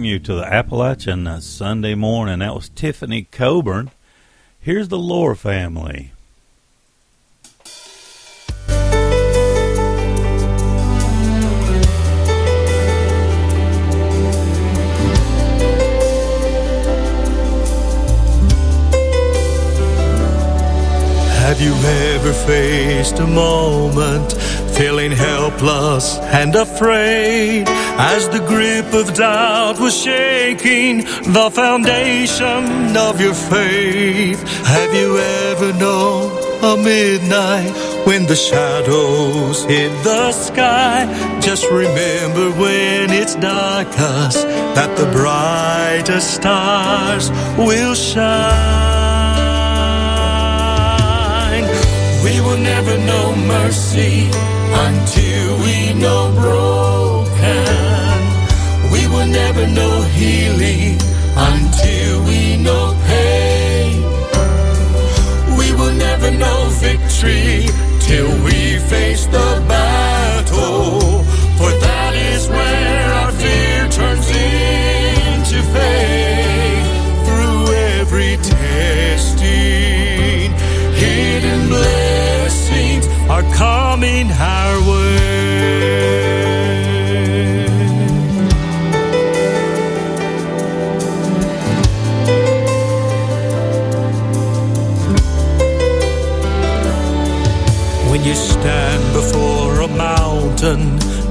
welcome you to the Appalachian uh, Sunday morning. That was Tiffany Coburn. Here's the Lore family. Have you ever faced a moment feeling helpless and afraid as the grip of doubt was shaking the foundation of your faith? Have you ever known a midnight when the shadows hit the sky? Just remember when it's darkest that the brightest stars will shine. We will never know mercy until we know broken. We will never know healing until we know pain. We will never know victory till we face the battle.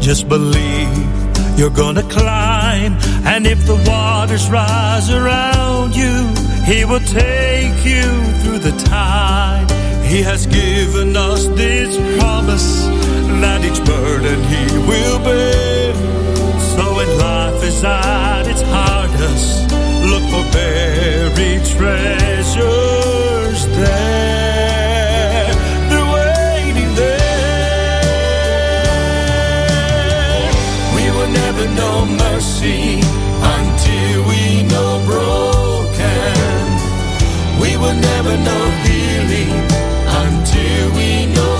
Just believe you're gonna climb. And if the waters rise around you, He will take you through the tide. He has given us this promise that each burden He will bear. So when life is at its hardest, look for buried treasures there. Never know healing until we know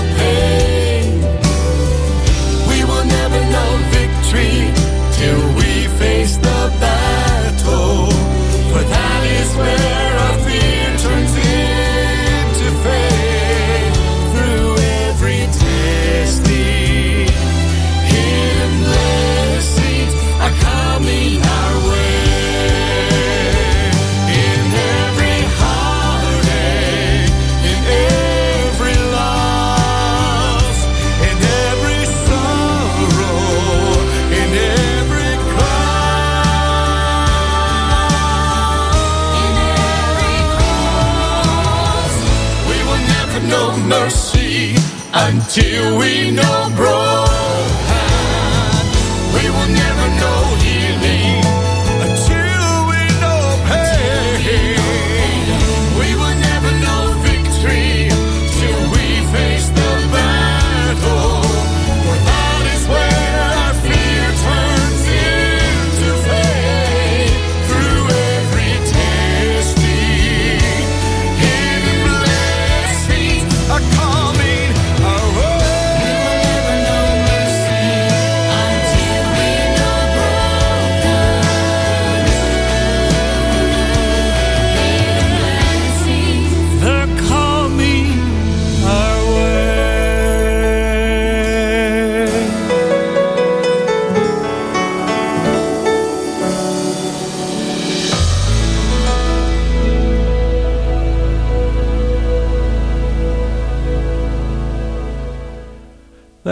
mercy until we know broken.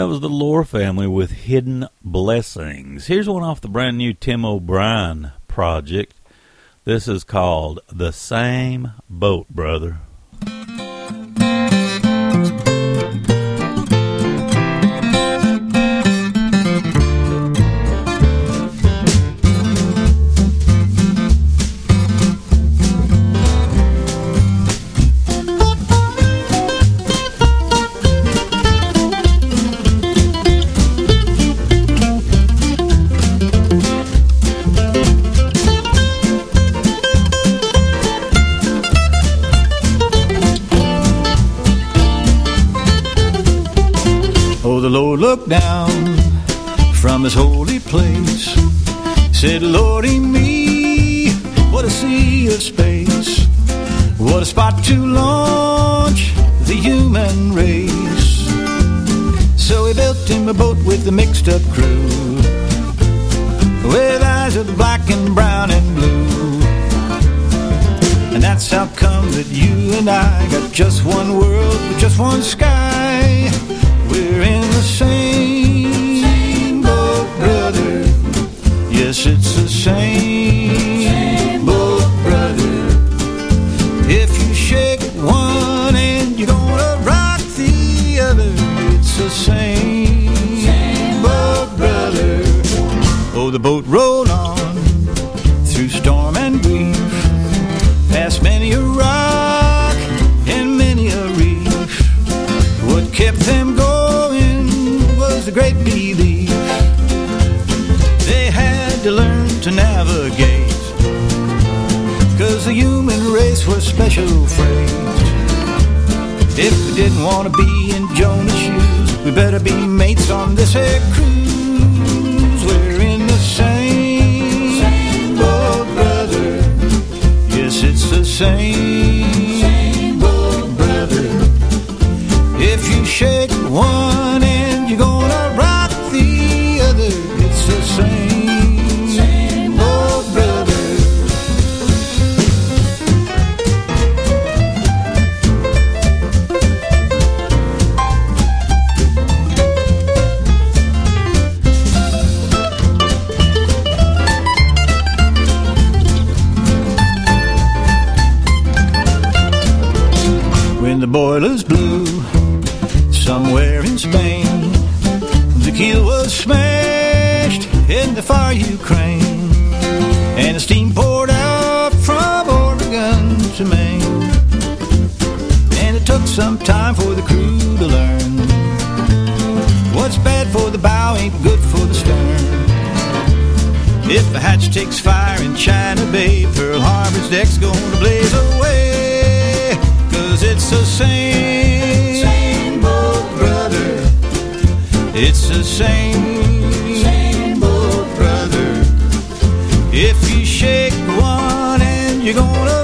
Was the Lore family with Hidden Blessings. Here's one off the brand new Tim O'Brien project. This is called The Same Boat, Brother. The Lord looked down from his holy place. Said, Lordy me, what a sea of space. What a spot to launch the human race. So he built him a boat with a mixed up crew. With eyes of black and brown and blue. And that's how come that you and I got just one world just one sky. We're in the same boat, brother. Yes, it's the same boat, brother. If you shake one and you're gonna rock the other, it's the same boat, brother. Oh, the boat rolled on navigate, cause the human race was special freight. If we didn't want to be in Jonah's shoes, we better be mates on this here cruise. We're in the same boat, brother. Yes, it's the same and the boilers blew somewhere in Spain. The keel was smashed in the far Ukraine, and the steam poured out from Oregon to Maine. And it took some time for the crew to learn what's bad for the bow ain't good for the stern. If the hatch takes fire in China Bay, Pearl Harbor's deck's gonna blaze away. It's the same, same old brother. It's the same, same old brother. If you shake one and you're gonna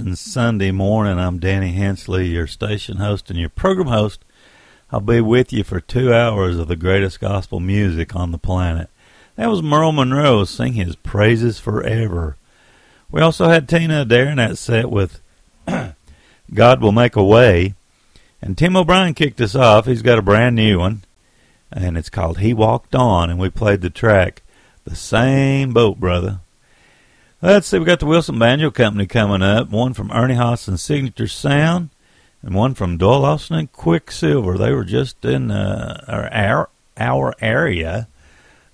Sunday morning. I'm Danny Hensley, your station host and your program host. I'll be with you for two hours of the greatest gospel music on the planet. That was Merle Monroe sing his praises forever. We also had Tina Adair in that set with God Will Make a Way. And Tim O'Brien kicked us off. He's got a brand new one, and it's called He Walked On, and we played the track The Same Boat, Brother. Let's see, we got the Wilson Banjo Company coming up. One from Ernie Haas and Signature Sound, and one from Doyle Lawson and Quicksilver. They were just in uh, our our area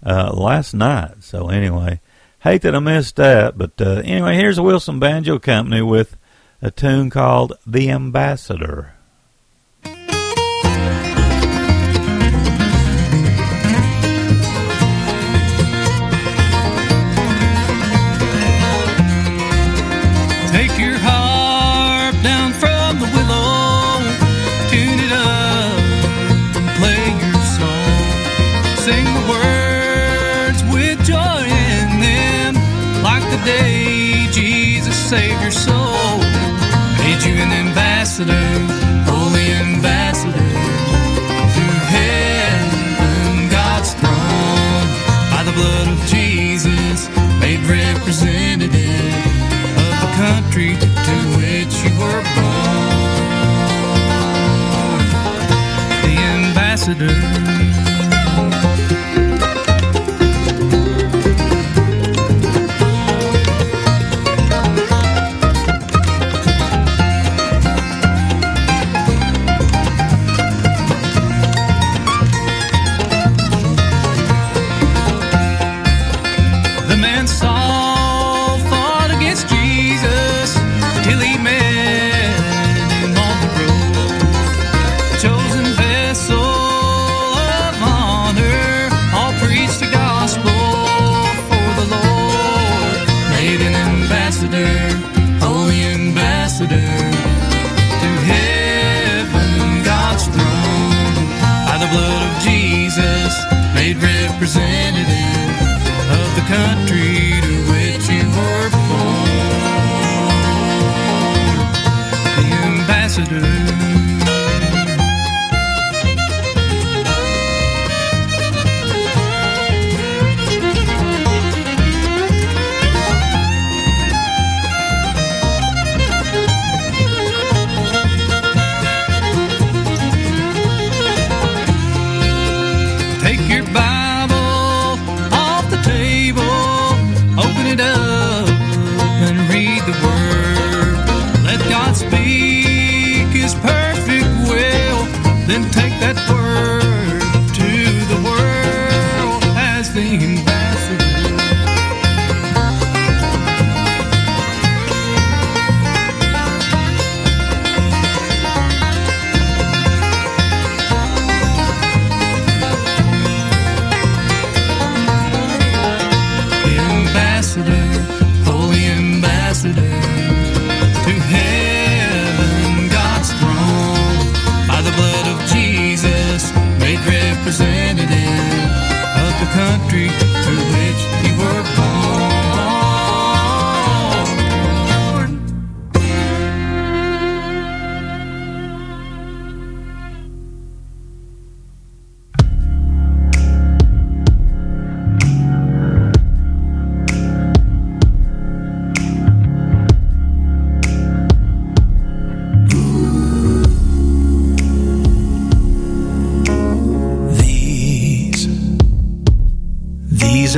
uh, last night. So anyway, hate that I missed that. But uh, anyway, here's the Wilson Banjo Company with a tune called "The Ambassador." Save your soul. Made you an ambassador, holy ambassador to heaven, God's throne. By the blood of Jesus, made representative of the country to which you were born. The ambassador.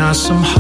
One more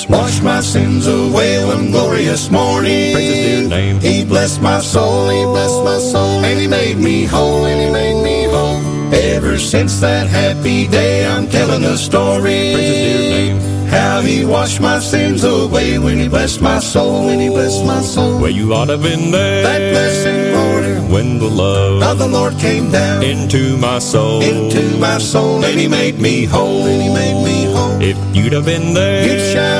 Jesus washed my sins away one glorious morning. Praise his dear name. He blessed my soul, he blessed my soul, and he made me whole, and he made me whole. Ever since that happy day, I'm telling the story. Praise his dear name. How he washed my sins away when he blessed my soul, when he blessed my soul. Well, you ought to have been there That blessed morning, when the love now the Lord came down into my soul. into my soul, and he made me whole, and he made me whole. If you'd have been there You shouted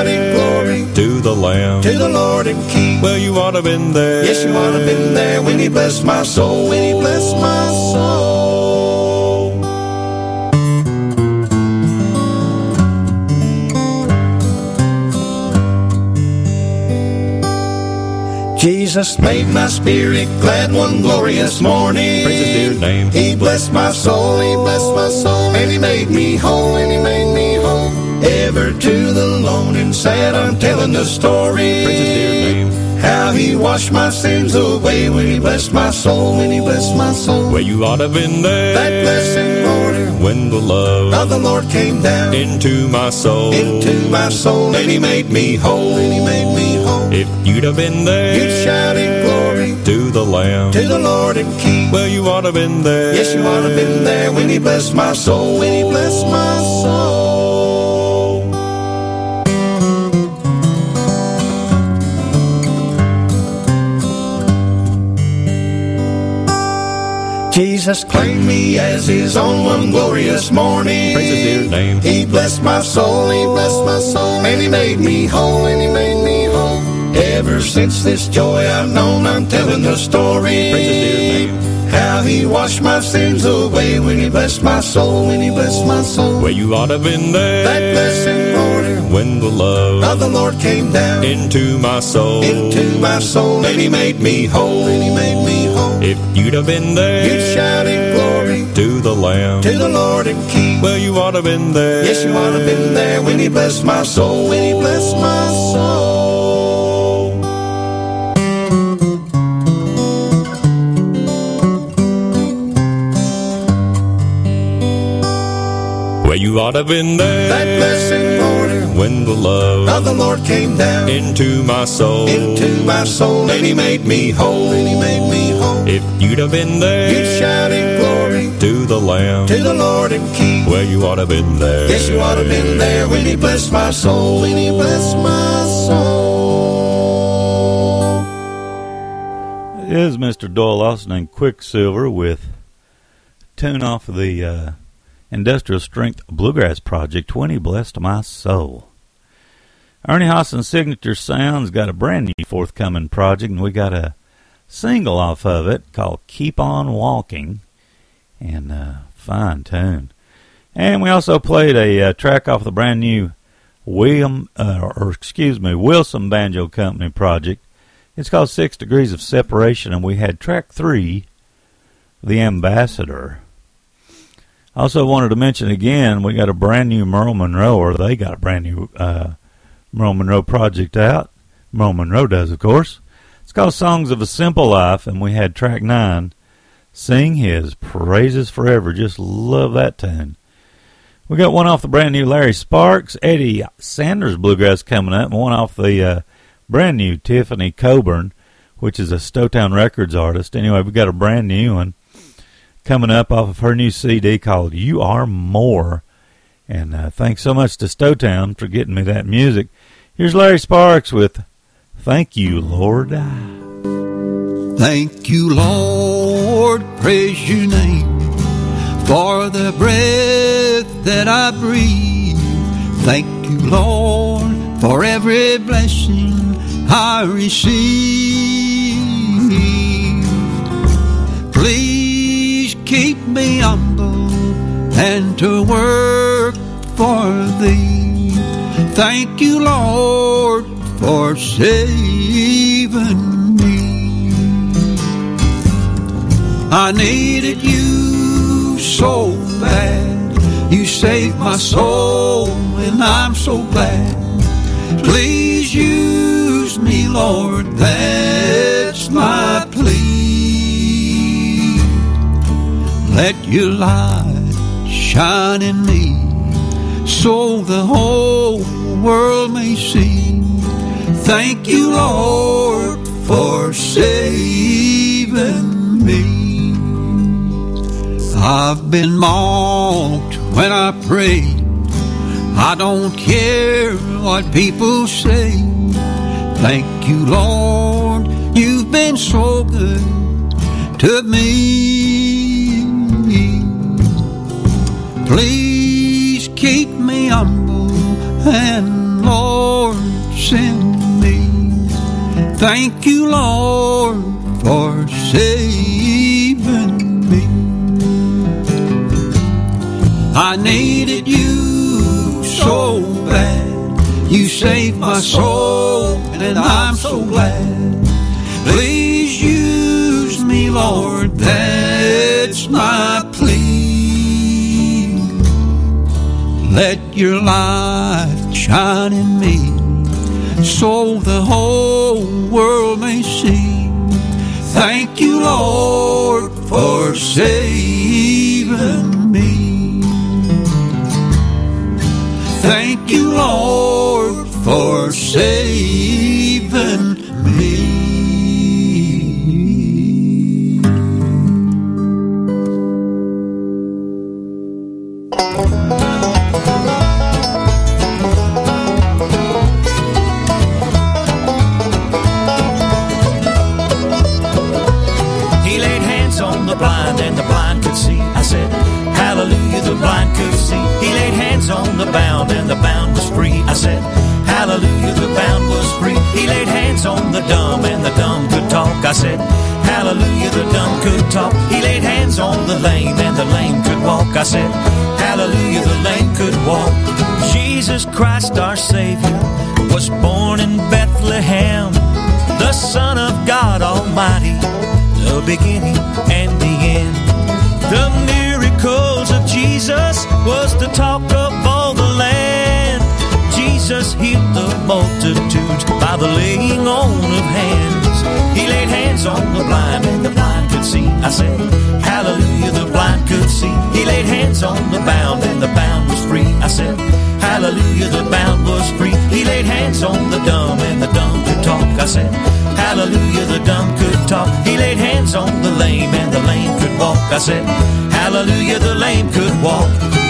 glory to the Lamb. to the Lord and King. Well, you ought to have been there. Yes, you ought to have been there when he blessed my soul, when he blessed my soul. Jesus made my spirit glad one glorious morning. Praise his dear name. He blessed my soul, he blessed my soul, and he made me whole, and he made me whole. Ever to and sad, I'm telling the story. Praise his dear name. How he washed my sins away when he blessed my soul, when he blessed my soul. Well, you ought to have been there That blessed morning, when the love the Lord came down into my soul. into my soul, and he made me whole, and he made me whole. If you'd have been there You shouted glory to the Lamb. to the Lord and King. Well, you ought to have been there. Yes, you ought to have been there when he blessed my soul, when he blessed my soul. Jesus claimed me as his own one glorious morning. Praise his dear name. He blessed my soul, he blessed my soul, and he made me whole, and he made me whole. Ever since this joy I've known, I'm telling the story. Praise his dear name. How he washed my sins away when he blessed my soul, when he blessed my soul. Well, you ought to have been there That blessed morning, when the love of the Lord came down into my soul. into my soul, and he made me whole, and he made me whole. If you'd have been there you'd shouted glory to the Lamb. to the Lord and King. Well, you ought to have been there. Yes, you ought to have been there when he blessed my soul, when he blessed my soul. Well, you ought to have been there That blessed morning, when the love now the Lord came down into my soul. into my soul, and he made me whole, and he made me whole. If you'd have been there You shouted glory to the to Lamb. to the Lord and keep. Well, you ought to been there. Yes, you ought to been there when he blessed my soul. When he blessed my soul. It is Mr. Doyle Lawson and Quicksilver with tune off of the uh, Industrial Strength Bluegrass Project when he blessed my soul. Ernie Haas and Signature Sounds got a brand new forthcoming project, and we got a single off of it called Keep On Walking, and uh, fine tune. And we also played a uh, track off the brand new William, uh, or excuse me, Wilson Banjo Company project. It's called Six Degrees of Separation, and we had track three, The Ambassador. I Also wanted to mention again, we got a brand new Merle Monroe, or they got a brand new uh, Merle Monroe project out. Merle Monroe does, of course. It's called Songs of a Simple Life, and we had track nine, Sing His Praises Forever. Just love that tune. We got one off the brand new Larry Sparks, Eddie Sanders Bluegrass coming up, and one off the uh, brand new Tiffany Coburn, which is a Stowtown Records artist. Anyway, we got a brand new one coming up off of her new CD called You Are More. And uh, thanks so much to Stowtown for getting me that music. Here's Larry Sparks with Thank You, Lord. Thank you, Lord, praise your name for the breath that I breathe. Thank you, Lord, for every blessing I receive. Please keep me humble and to work for thee. Thank you, Lord, for saving me. I needed you so bad. You saved my soul, and I'm so glad. Please use me, Lord. That's my plea. Let your light shine in me so the whole world may see. Thank you, Lord, for saving me. I've been mocked when I pray. I don't care what people say. Thank you, Lord, you've been so good to me. Please keep me humble and Lord, send me. Thank you, Lord, for saving me. I needed you so bad. You saved my soul, and I'm so glad. Please use me, Lord. That's my Let your light shine in me so the whole world may see. Thank you, Lord, for saving me. Thank you, Lord, for saving hands on the bound and the bound was free. I said, Hallelujah, the bound was free. He laid hands on the dumb and the dumb could talk. I said, Hallelujah, the dumb could talk. He laid hands on the lame and the lame could walk. I said, Hallelujah, the lame could walk. Jesus Christ, our Savior, was born in Bethlehem, the Son of God Almighty the beginning and the end. The miracles of Jesus was the talk of. Jesus healed the multitudes by the laying on of hands. He laid hands on the blind and the blind could see. I said, Hallelujah, the blind could see. He laid hands on the bound and the bound was free. I said, Hallelujah, the bound was free. He laid hands on the dumb and the dumb could could talk. I said, Hallelujah, the dumb could talk. He laid hands on the lame and the lame could walk. I said, Hallelujah, the lame could walk.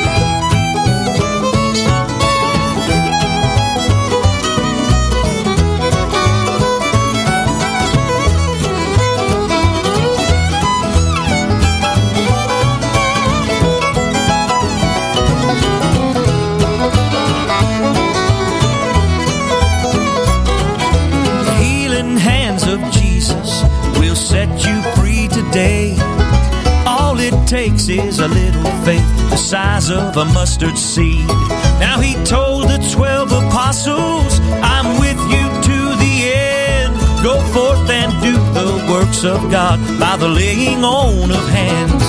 Is a little faith the size of a mustard seed. Now he told the twelve apostles, I'm with you to the end. Go forth and do the works of God by the laying on of hands.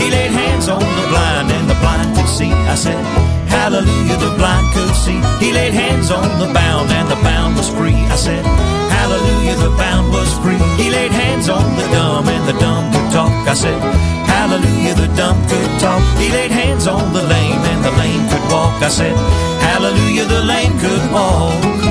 He laid hands on the blind and the blind could see. I said, Hallelujah, the blind could see. He laid hands on the bound and the bound was free. I said, Hallelujah, the bound free. He laid hands on the dumb and the dumb could talk. I said, Hallelujah, the dumb could talk. He laid hands on the lame and the lame could walk. I said, Hallelujah, the lame could walk.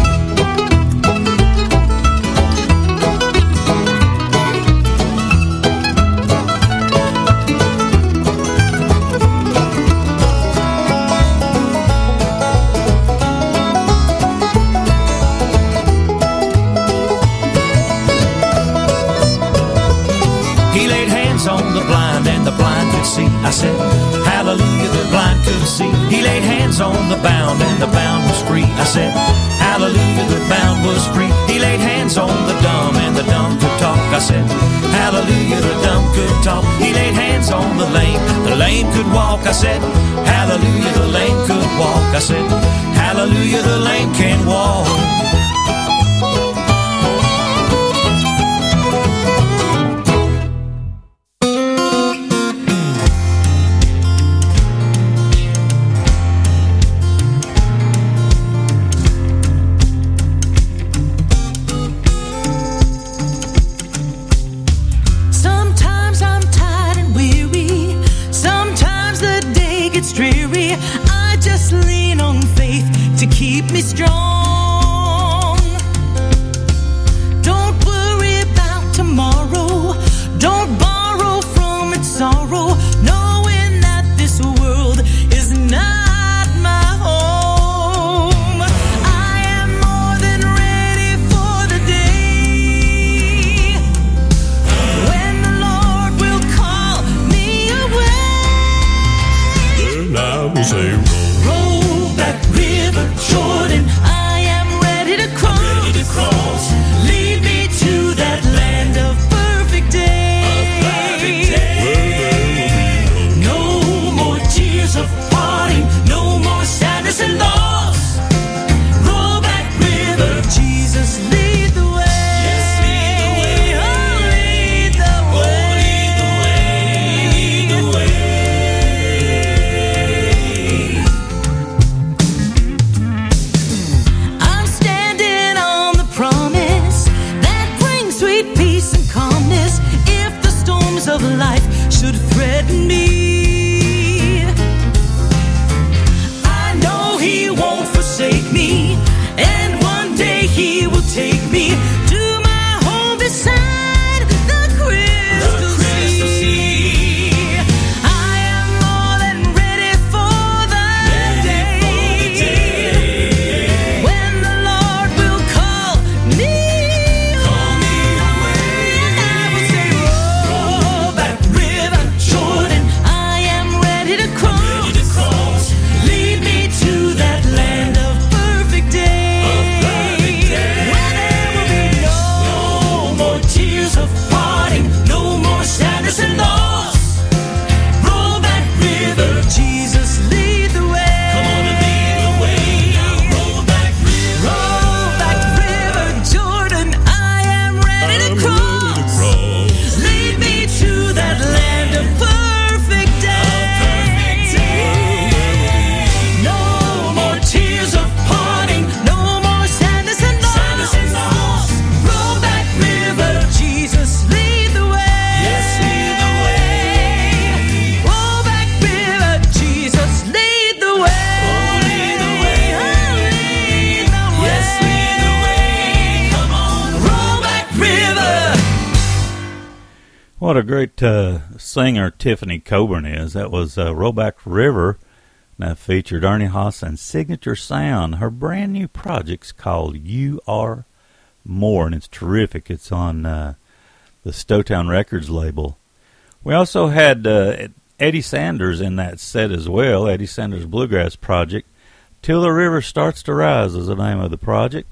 On the bound and the bound was free. I said, Hallelujah, the bound was free. He laid hands on the dumb and the dumb could talk. I said, Hallelujah, the dumb could talk. He laid hands on the lame, the lame could walk. I said, Hallelujah, the lame could walk. I said, Hallelujah, the lame can walk. What a great uh, singer Tiffany Coburn is. That was uh, Rollback River. That featured Ernie Haas and Signature Sound. Her brand new project's called You Are More, and it's terrific. It's on uh, the Stowtown Records label. We also had uh, Eddie Sanders in that set as well, Eddie Sanders Bluegrass Project. Till the River Starts to Rise is the name of the project,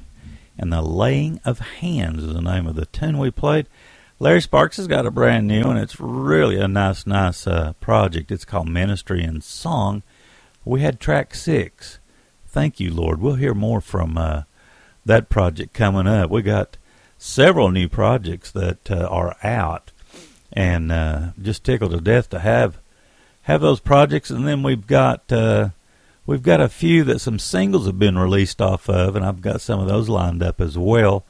and The Laying of Hands is the name of the tune we played. Larry Sparks has got a brand new, and it's really a nice, nice uh, project. It's called Ministry and Song. We had track six. Thank you, Lord. We'll hear more from uh, that project coming up. We got several new projects that uh, are out, and uh, just tickled to death to have have those projects. And then we've got uh, we've got a few that some singles have been released off of, and I've got some of those lined up as well.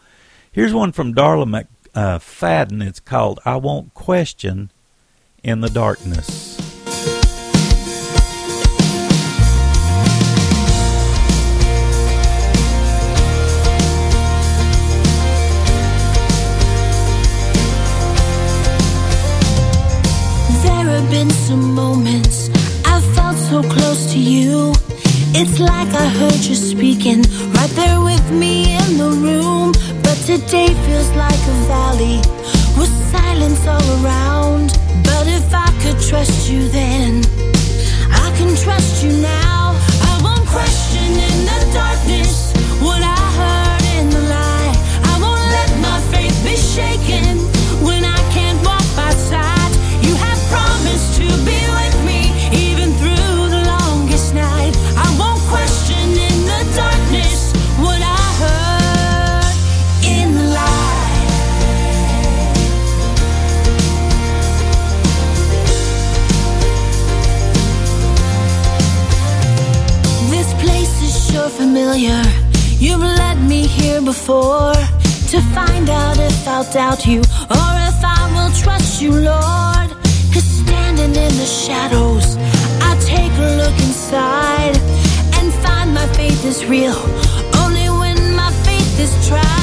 Here's one from Darla McFadden. It's called "I Won't Question in the Darkness." There have been some moments I felt so close to you. It's like I heard you speaking right there with me in the room. Today feels like a valley with silence all around. But if I could trust you then, I can trust you now. I won't question in the darkness what I heard in the light. I won't let my faith be shaken familiar. You've led me here before to find out if I'll doubt you or if I will trust you, Lord. Cause standing in the shadows, I take a look inside and find my faith is real. Only when my faith is tried,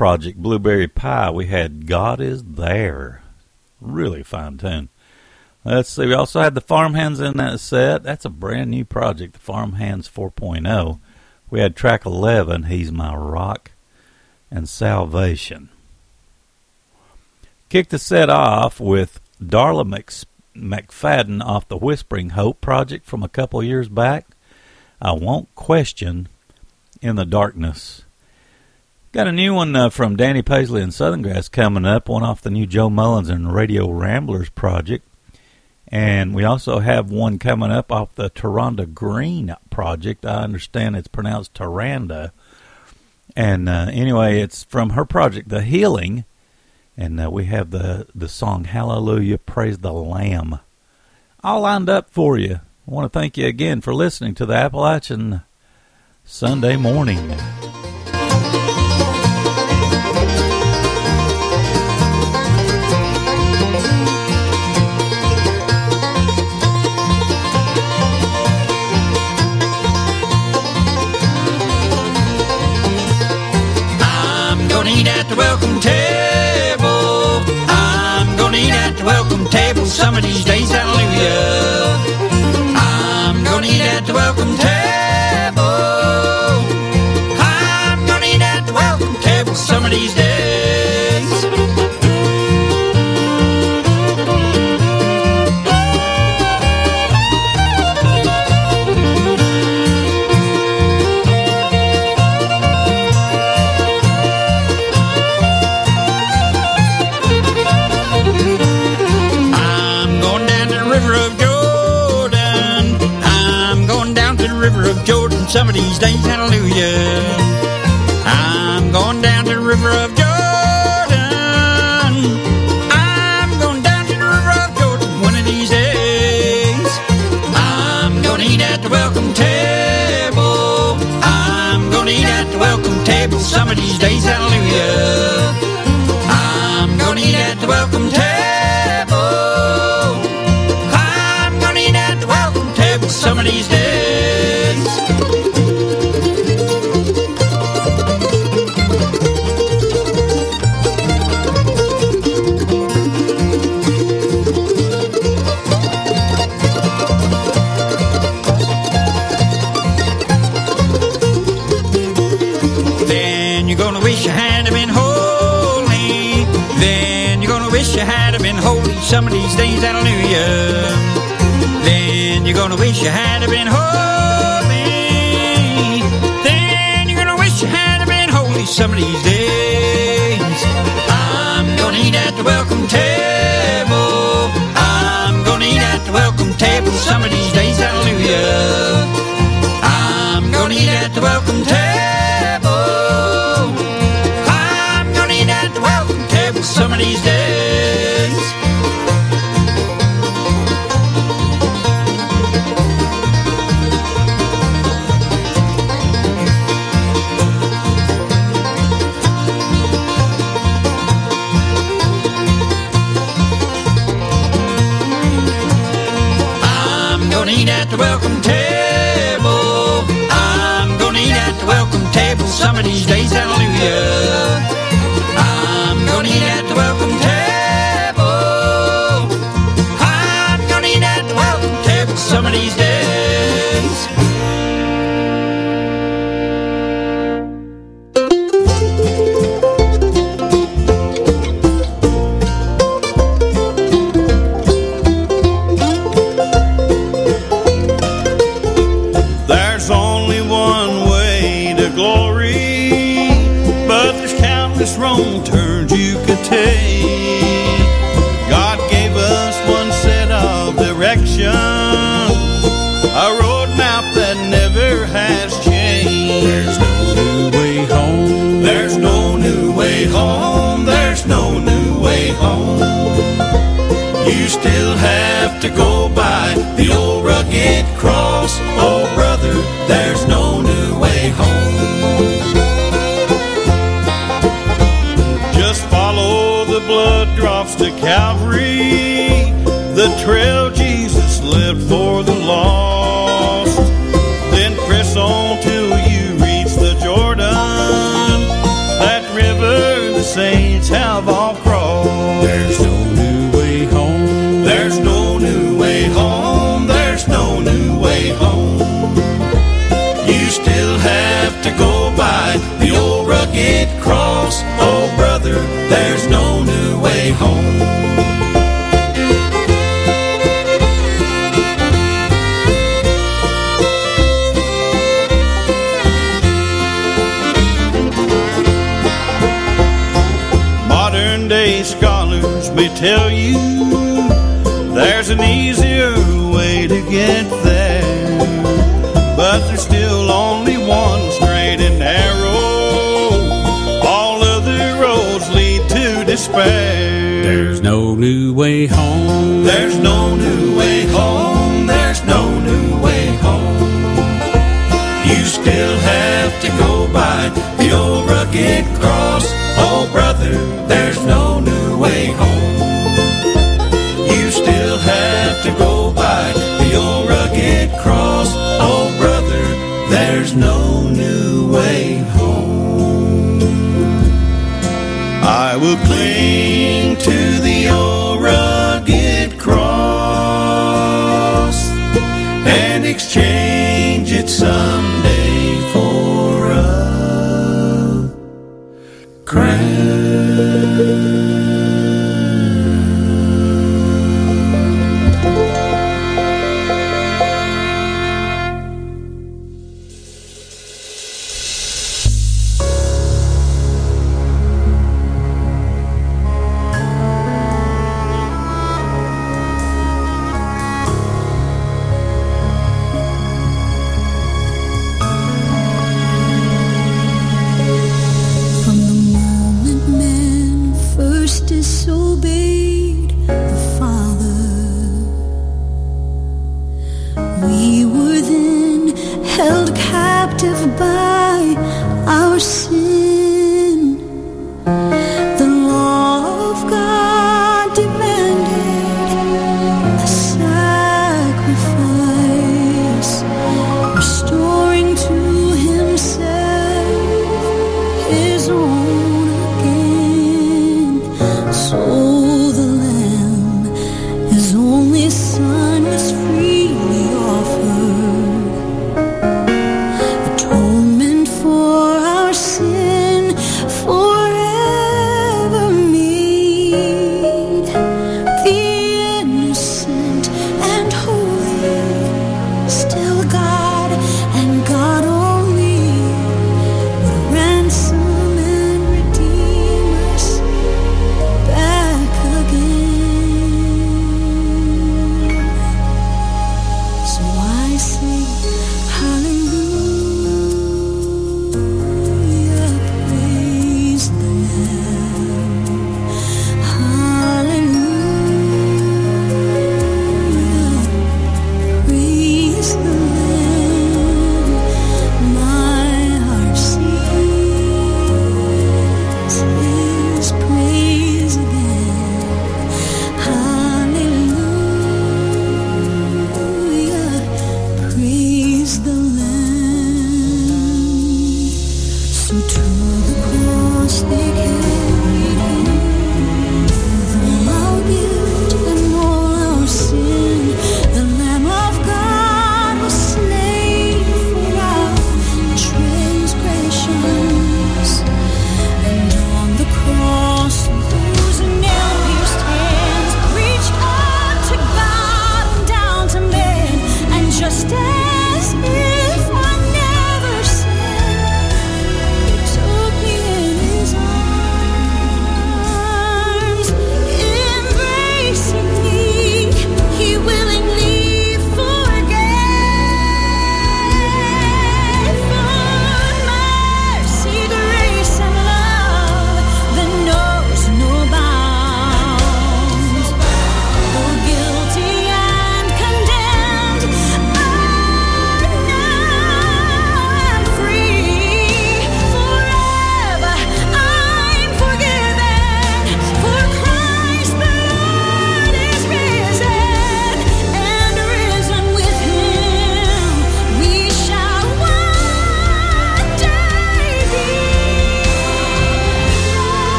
project, Blueberry Pie, we had God is There. Really fine tune. Let's see, we also had the Farmhands in that set. That's a brand new project, the Farmhands 4.0. We had track 11, He's My Rock, and Salvation. Kicked the set off with Darla Mc, McFadden off the Whispering Hope project from a couple years back. I won't question in the darkness. Got a new one uh, from Danny Paisley and Southern Grass coming up, one off the new Joe Mullins and Radio Ramblers project. And we also have one coming up off the Taranda Greene project. I understand it's pronounced Taranda. And uh, anyway, it's from her project, The Healing. And uh, we have the, the song Hallelujah, Praise the Lamb. All lined up for you. I want to thank you again for listening to the Appalachian Sunday morning. Some of these days, hallelujah. I'm gonna eat at the welcome table. I'm gonna eat at the welcome table some of these days. Some of these days, hallelujah. I'm going down to the river of Jordan. I'm going down to the river of Jordan one of these days. I'm gonna eat at the welcome table. I'm gonna eat at the welcome table some of these days, hallelujah. You had been holy. Then you're gonna wish you had been holy some of these days.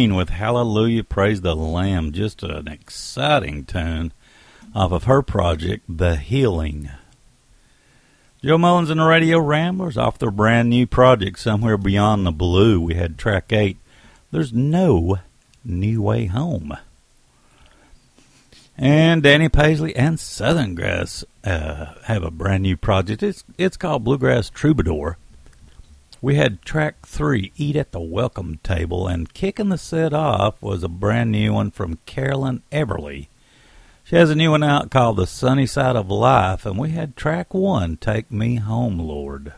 Greene with Hallelujah, Praise the Lamb. Just an exciting tune off of her project, The Healing. Joe Mullins and the Radio Ramblers off their brand new project, Somewhere Beyond the Blue. We had track eight. There's no new way home. And Danny Paisley and Southern Grass uh, have a brand new project. It's it's called Bluegrass Troubadour. We had track three, Eat at the Welcome Table, and kicking the set off was a brand new one from Carolyn Everly. She has a new one out called The Sunny Side of Life, and we had track one, Take Me Home, Lord.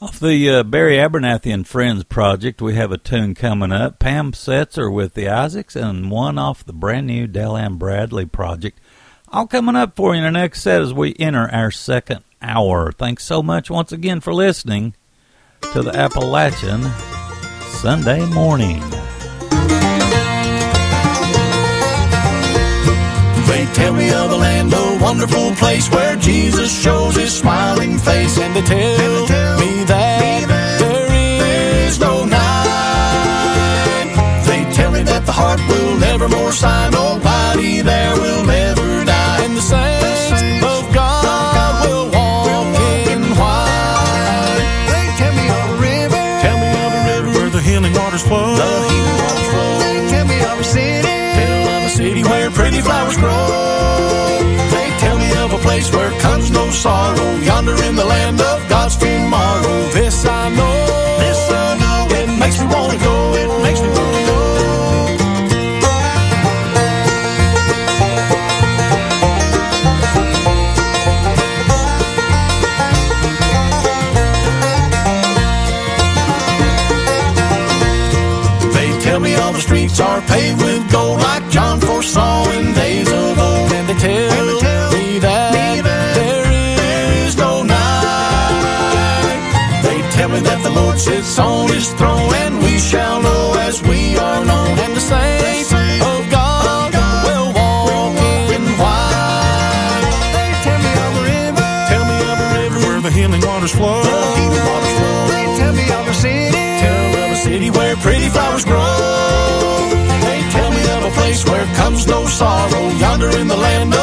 Off the uh, Barry Abernathy and Friends project, we have a tune coming up. Pam Setzer with the Isaacs, and one off the brand new Dell Bradley project. All coming up for you in the next set as we enter our second hour. Thanks so much once again for listening to the Appalachian Sunday morning. They tell me of a land, a wonderful place where Jesus shows his smiling face, and they tell, me that there is no night. They tell me that the heart will never more sigh, nobody there will sorrow, yonder in the land of God's tomorrow. This I know, me that the sits on his throne and we shall know as we are known. And the saints of God will walk in white. They tell me of a river. Tell me of a river where the healing waters flow. The healing waters flow. They tell me of a city. Tell me of a city where pretty flowers grow. They tell me of a place where comes no sorrow. Yonder in the land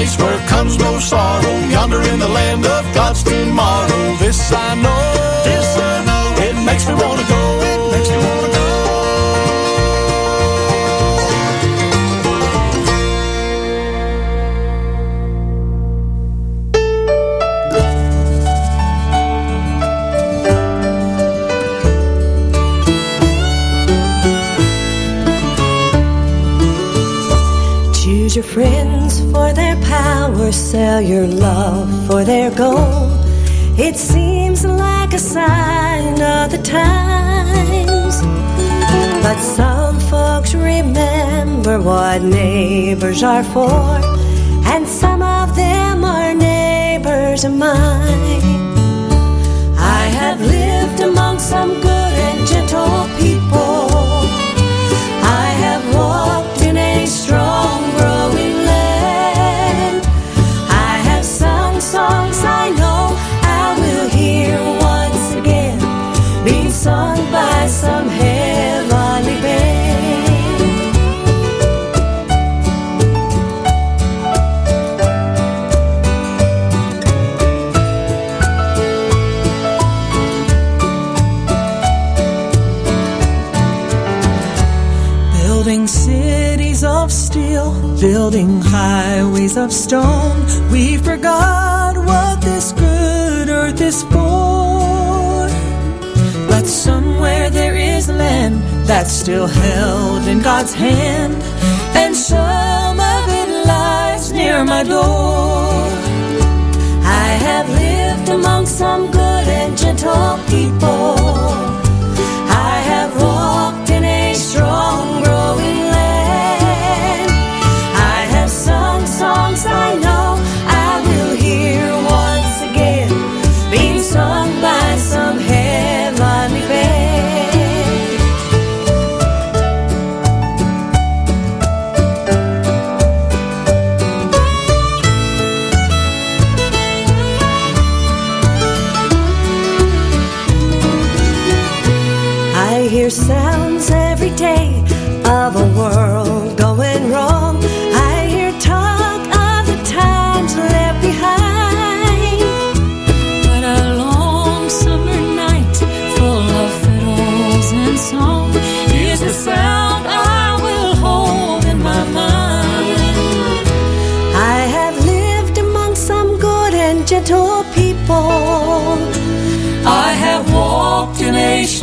place where comes no sorrow, yonder in the land of God's tomorrow. This I know, sell your love for their gold. It seems like a sign of the times. But some folks remember what neighbors are for, and some of them are neighbors of mine. I have lived among some good and gentle people. of stone. We forgot what this good earth is for. But somewhere there is land that's still held in God's hand, and some of it lies near my door. I have lived among some good and gentle people.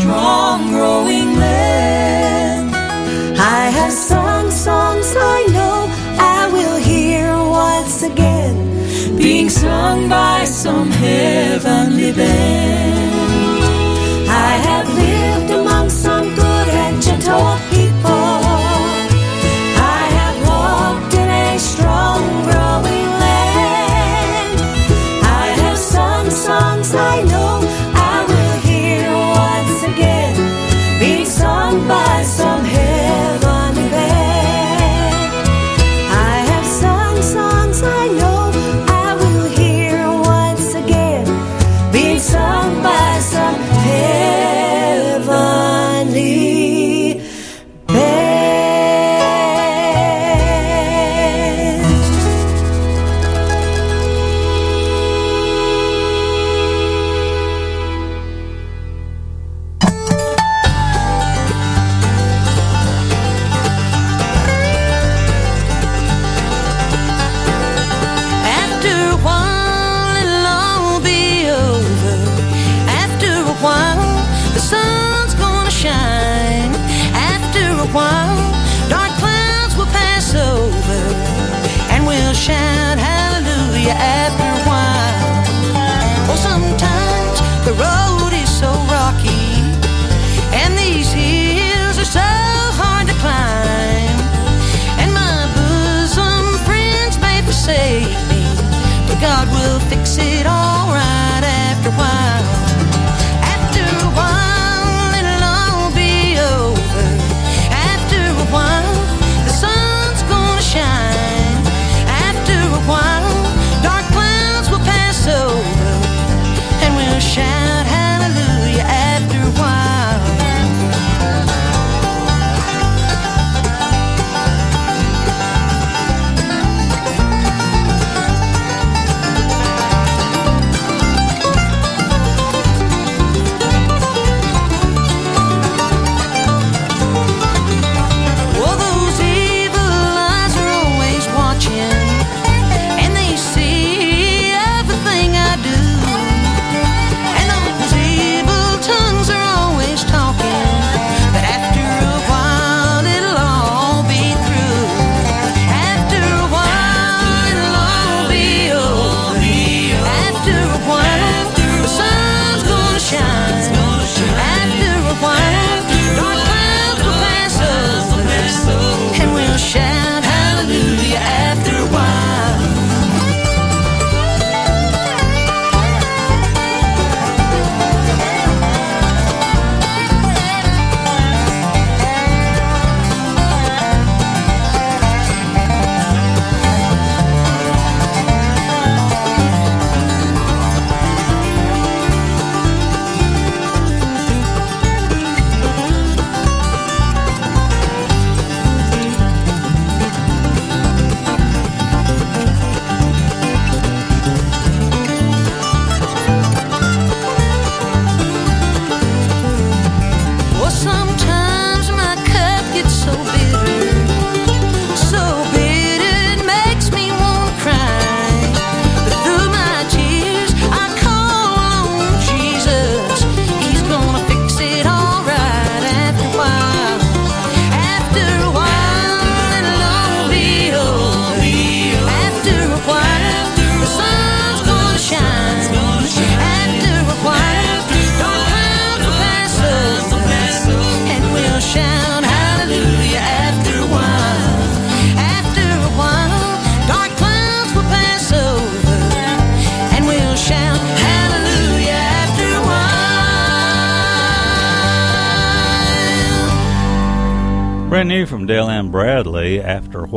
strong growing land. I have sung songs I know I will hear once again, being sung by some heavenly band.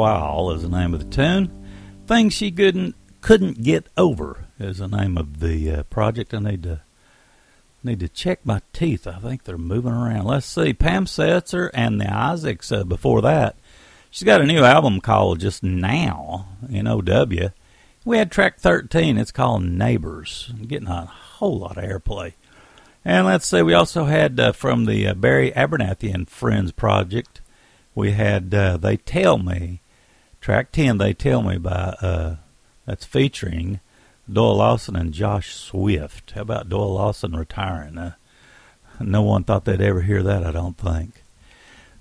Is the name of the tune. Things She Couldn't Couldn't Get Over is the name of the uh, project. I need to need to check my teeth. I think they're moving around. Let's see. Pam Setzer and the Isaacs uh, before that. She's got a new album called Just Now, N-O-W. We had track 13. It's called Neighbors. Getting a whole lot of airplay. And let's see, we also had uh, from the uh, Barry Abernathy and Friends project, we had uh, They Tell Me, track 10, They Tell Me, by uh, that's featuring Doyle Lawson and Josh Swift. How about Doyle Lawson retiring? Uh, no one thought they'd ever hear that, I don't think.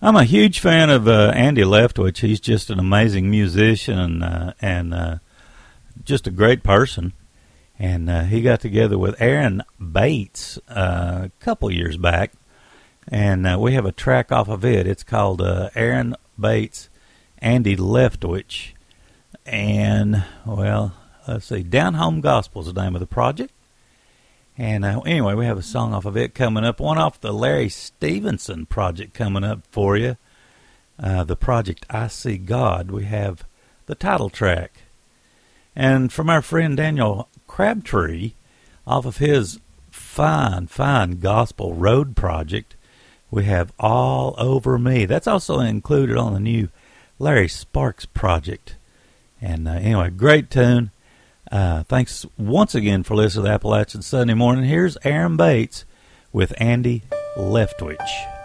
I'm a huge fan of uh, Andy Leftwich. He's just an amazing musician uh, and uh, just a great person. And uh, he got together with Aaron Bates a couple years back, and we have a track off of it. It's called Aaron Bates, Andy Leftwich, and well, let's see, Down Home Gospel is the name of the project. And uh, anyway, we have a song off of it coming up. One off the Larry Stephenson project coming up for you. Uh, the project I See God. We have the title track. And from our friend Daniel Crabtree, off of his fine, fine gospel road project, we have All Over Me. That's also included on the new Larry Sparks project. And uh, anyway, great tune. Uh, thanks once again for listening to Appalachian Sunday Morning. Here's Aaron Bates with Andy Leftwich.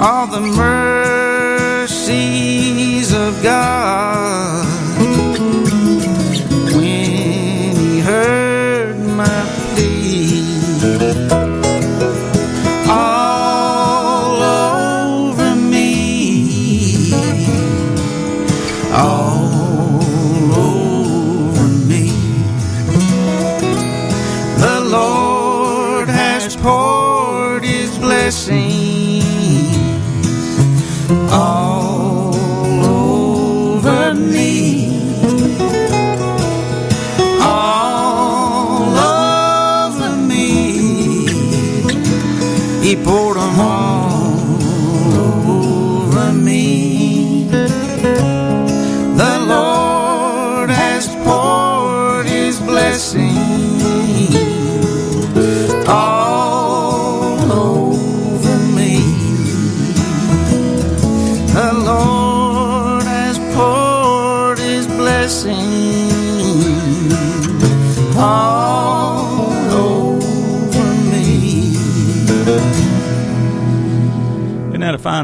All the mercies of God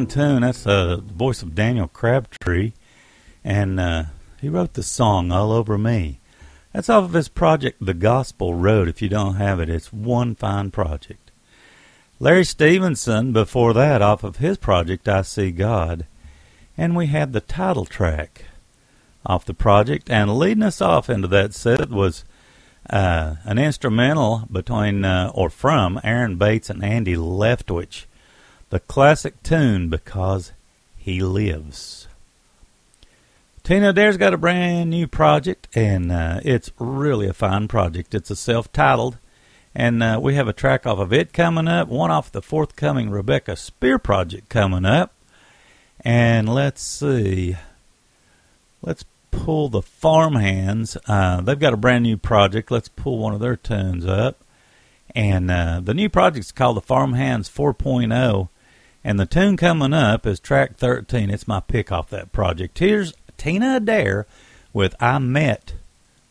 Tune? That's uh, the voice of Daniel Crabtree, and uh, he wrote the song "All Over Me." That's off of his project, The Gospel Road. If you don't have it, it's one fine project. Larry Stephenson, before that, off of his project, I See God, and we had the title track off the project, and leading us off into that set was uh, an instrumental between uh, or from Aaron Bates and Andy Leftwich the classic tune because he lives. Tina Adair's got a brand new project, and uh, it's really a fine project. It's a self-titled, and uh, we have a track off of it coming up, one off the forthcoming Rebecca Spear project coming up, and let's see, let's pull the Farmhands. Uh, they've got a brand new project. Let's pull one of their tunes up, and uh, the new project's called the Farmhands 4.0. And the tune coming up is track 13. It's my pick off that project. Here's Tina Adair with I Met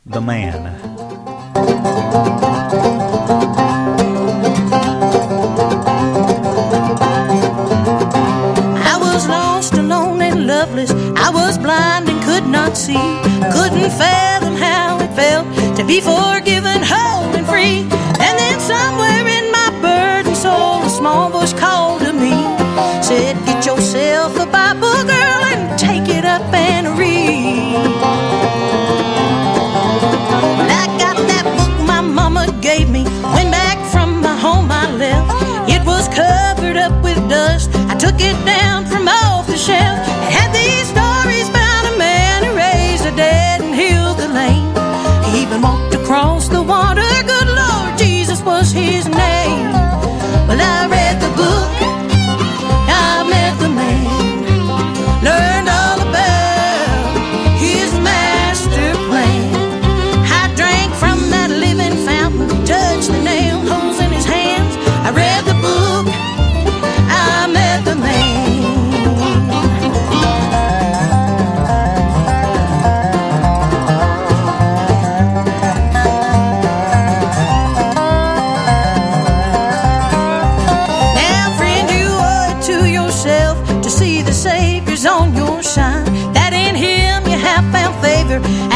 the Man. I was lost, alone, and loveless. I was blind and could not see. Couldn't fathom how it felt to be forgiven, whole, and free. Took it down from found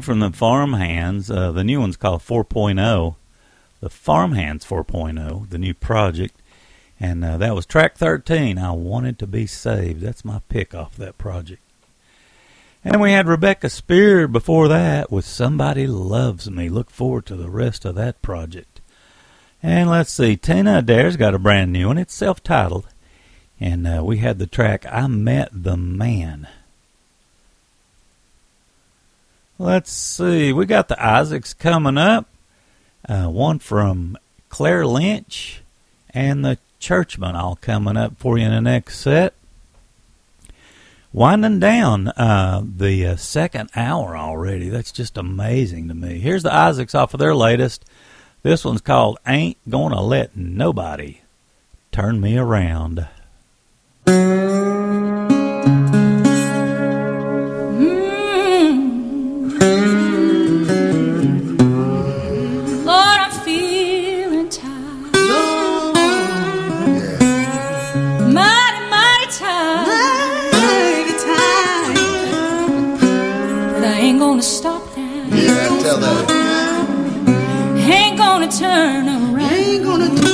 from the Farmhands. Uh, the new one's called 4.0. The Farmhands 4.0, the new project. And uh, that was track 13. I wanted to be saved. That's my pick off that project. And we had Rebecca Spear before that with Somebody Loves Me. Look forward to the rest of that project. And let's see, Tina Adair's got a brand new one. It's self titled. And uh, we had the track I Met the Man. Let's see, we got the Isaacs coming up. Uh, one from Claire Lynch and the Churchmen all coming up for you in the next set. Winding down uh, the uh, second hour already. That's just amazing to me. Here's the Isaacs off of their latest. This one's called Ain't Gonna Let Nobody Turn Me Around. Tell that. Ain't gonna turn around. Ain't gonna turn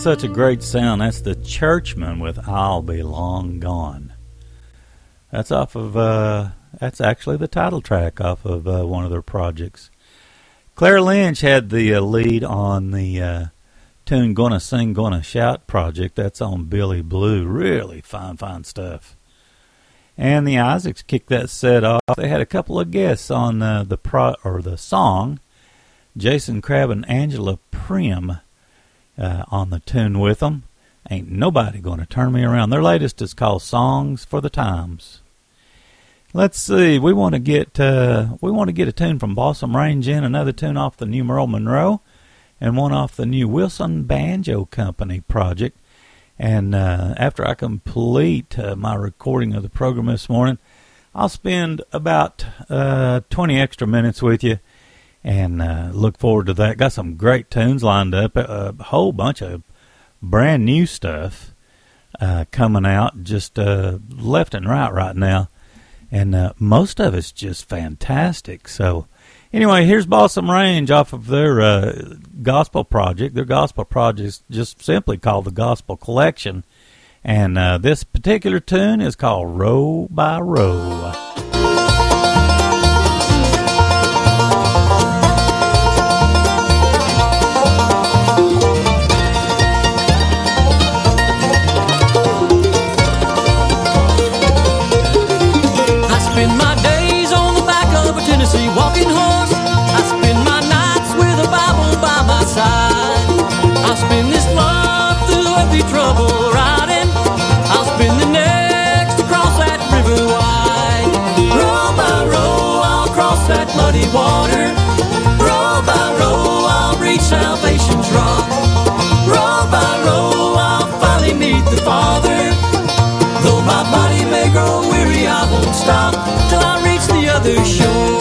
got such a great sound. That's the Churchmen with I'll Be Long Gone. That's off of, uh, that's actually the title track off of uh, one of their projects. Claire Lynch had the uh, lead on the uh, tune Gonna Sing, Gonna Shout project. That's on Billy Blue. Really fine, fine stuff. And the Isaacs kicked that set off. They had a couple of guests on uh, the pro or the song. Jason Crabb and Angela Primm uh, on the tune with them. Ain't nobody going to turn me around. Their latest is called Songs for the Times. Let's see. We want to get uh, we want to get a tune from Balsam Range in, another tune off the new Merle Monroe, and one off the new Wilson Banjo Company project. And uh, after I complete uh, my recording of the program this morning, I'll spend about uh, 20 extra minutes with you and uh, look forward to that. Got some great tunes lined up, a, a whole bunch of brand new stuff uh, coming out just uh, left and right right now, and uh, most of it's just fantastic. So, anyway, here's Balsam Range off of their uh, gospel project. Their gospel project is just simply called the Gospel Collection, and uh, this particular tune is called Row by Row. Other shore.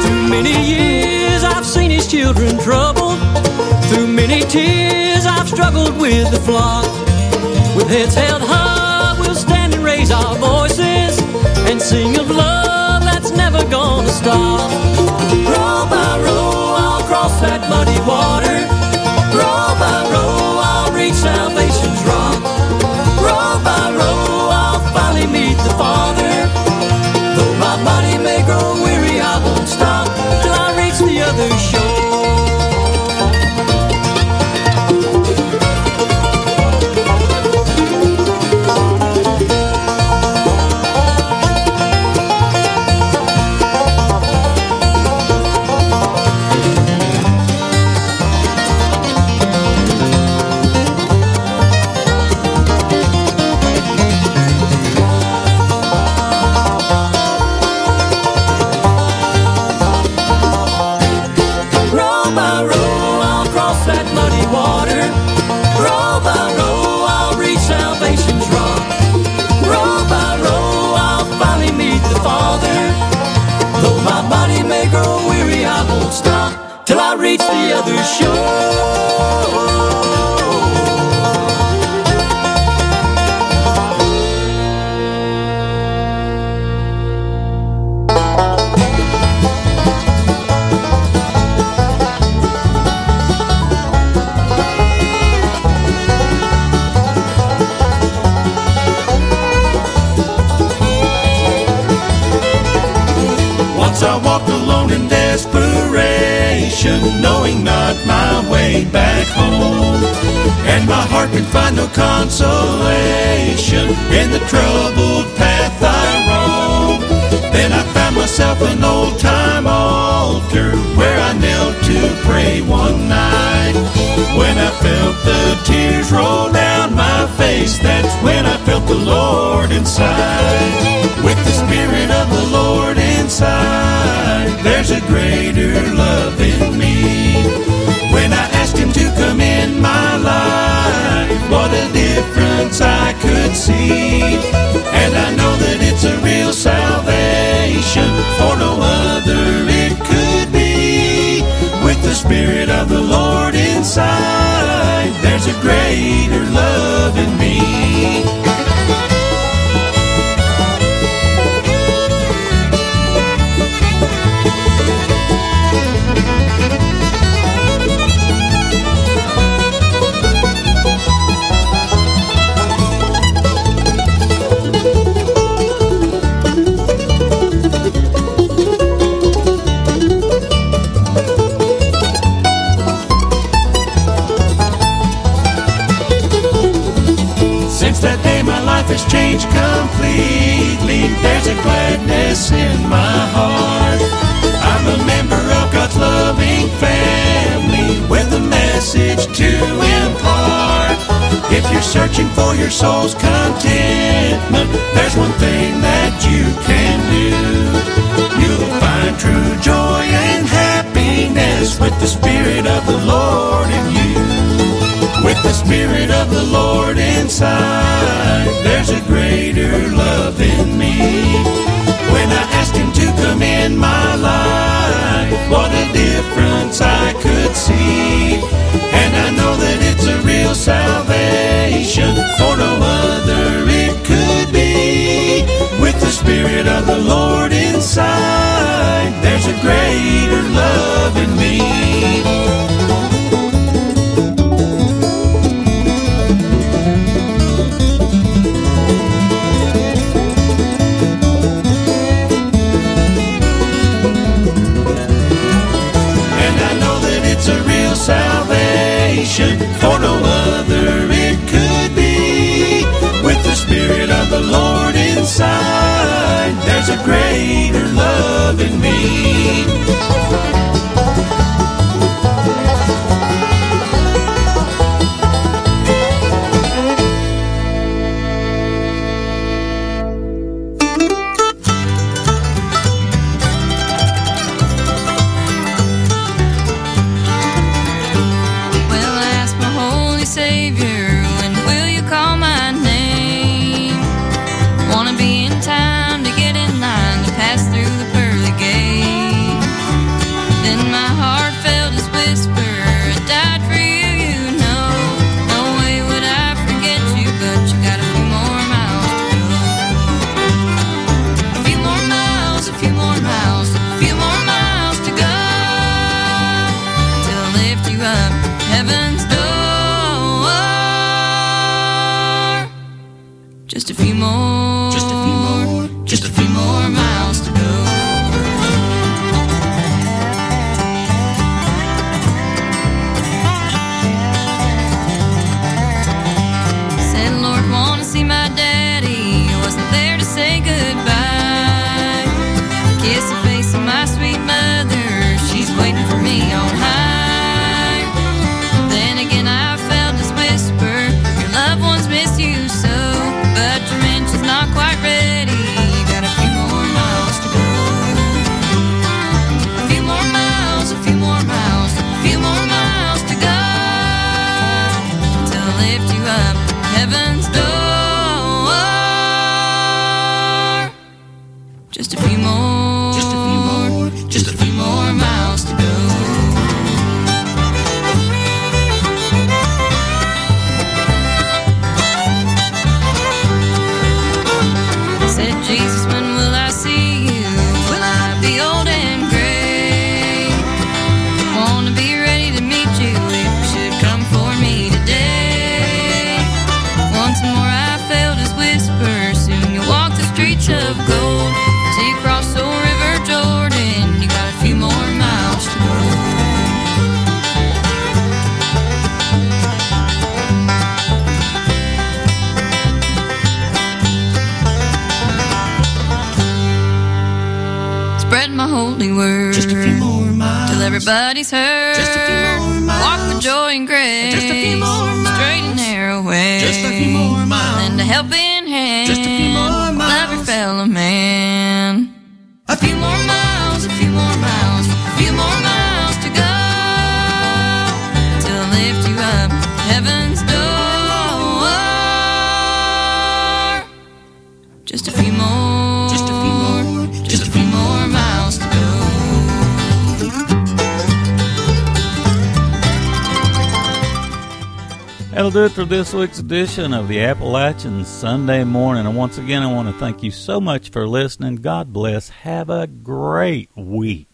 Through years, I've seen his children troubled. Through many tears, I've struggled with the flock. With heads held high, we'll stand and raise our voices stop. Row by row, I'll cross that muddy water. edition of the Appalachian Sunday morning. And once again, I want to thank you so much for listening. God bless. Have a great week.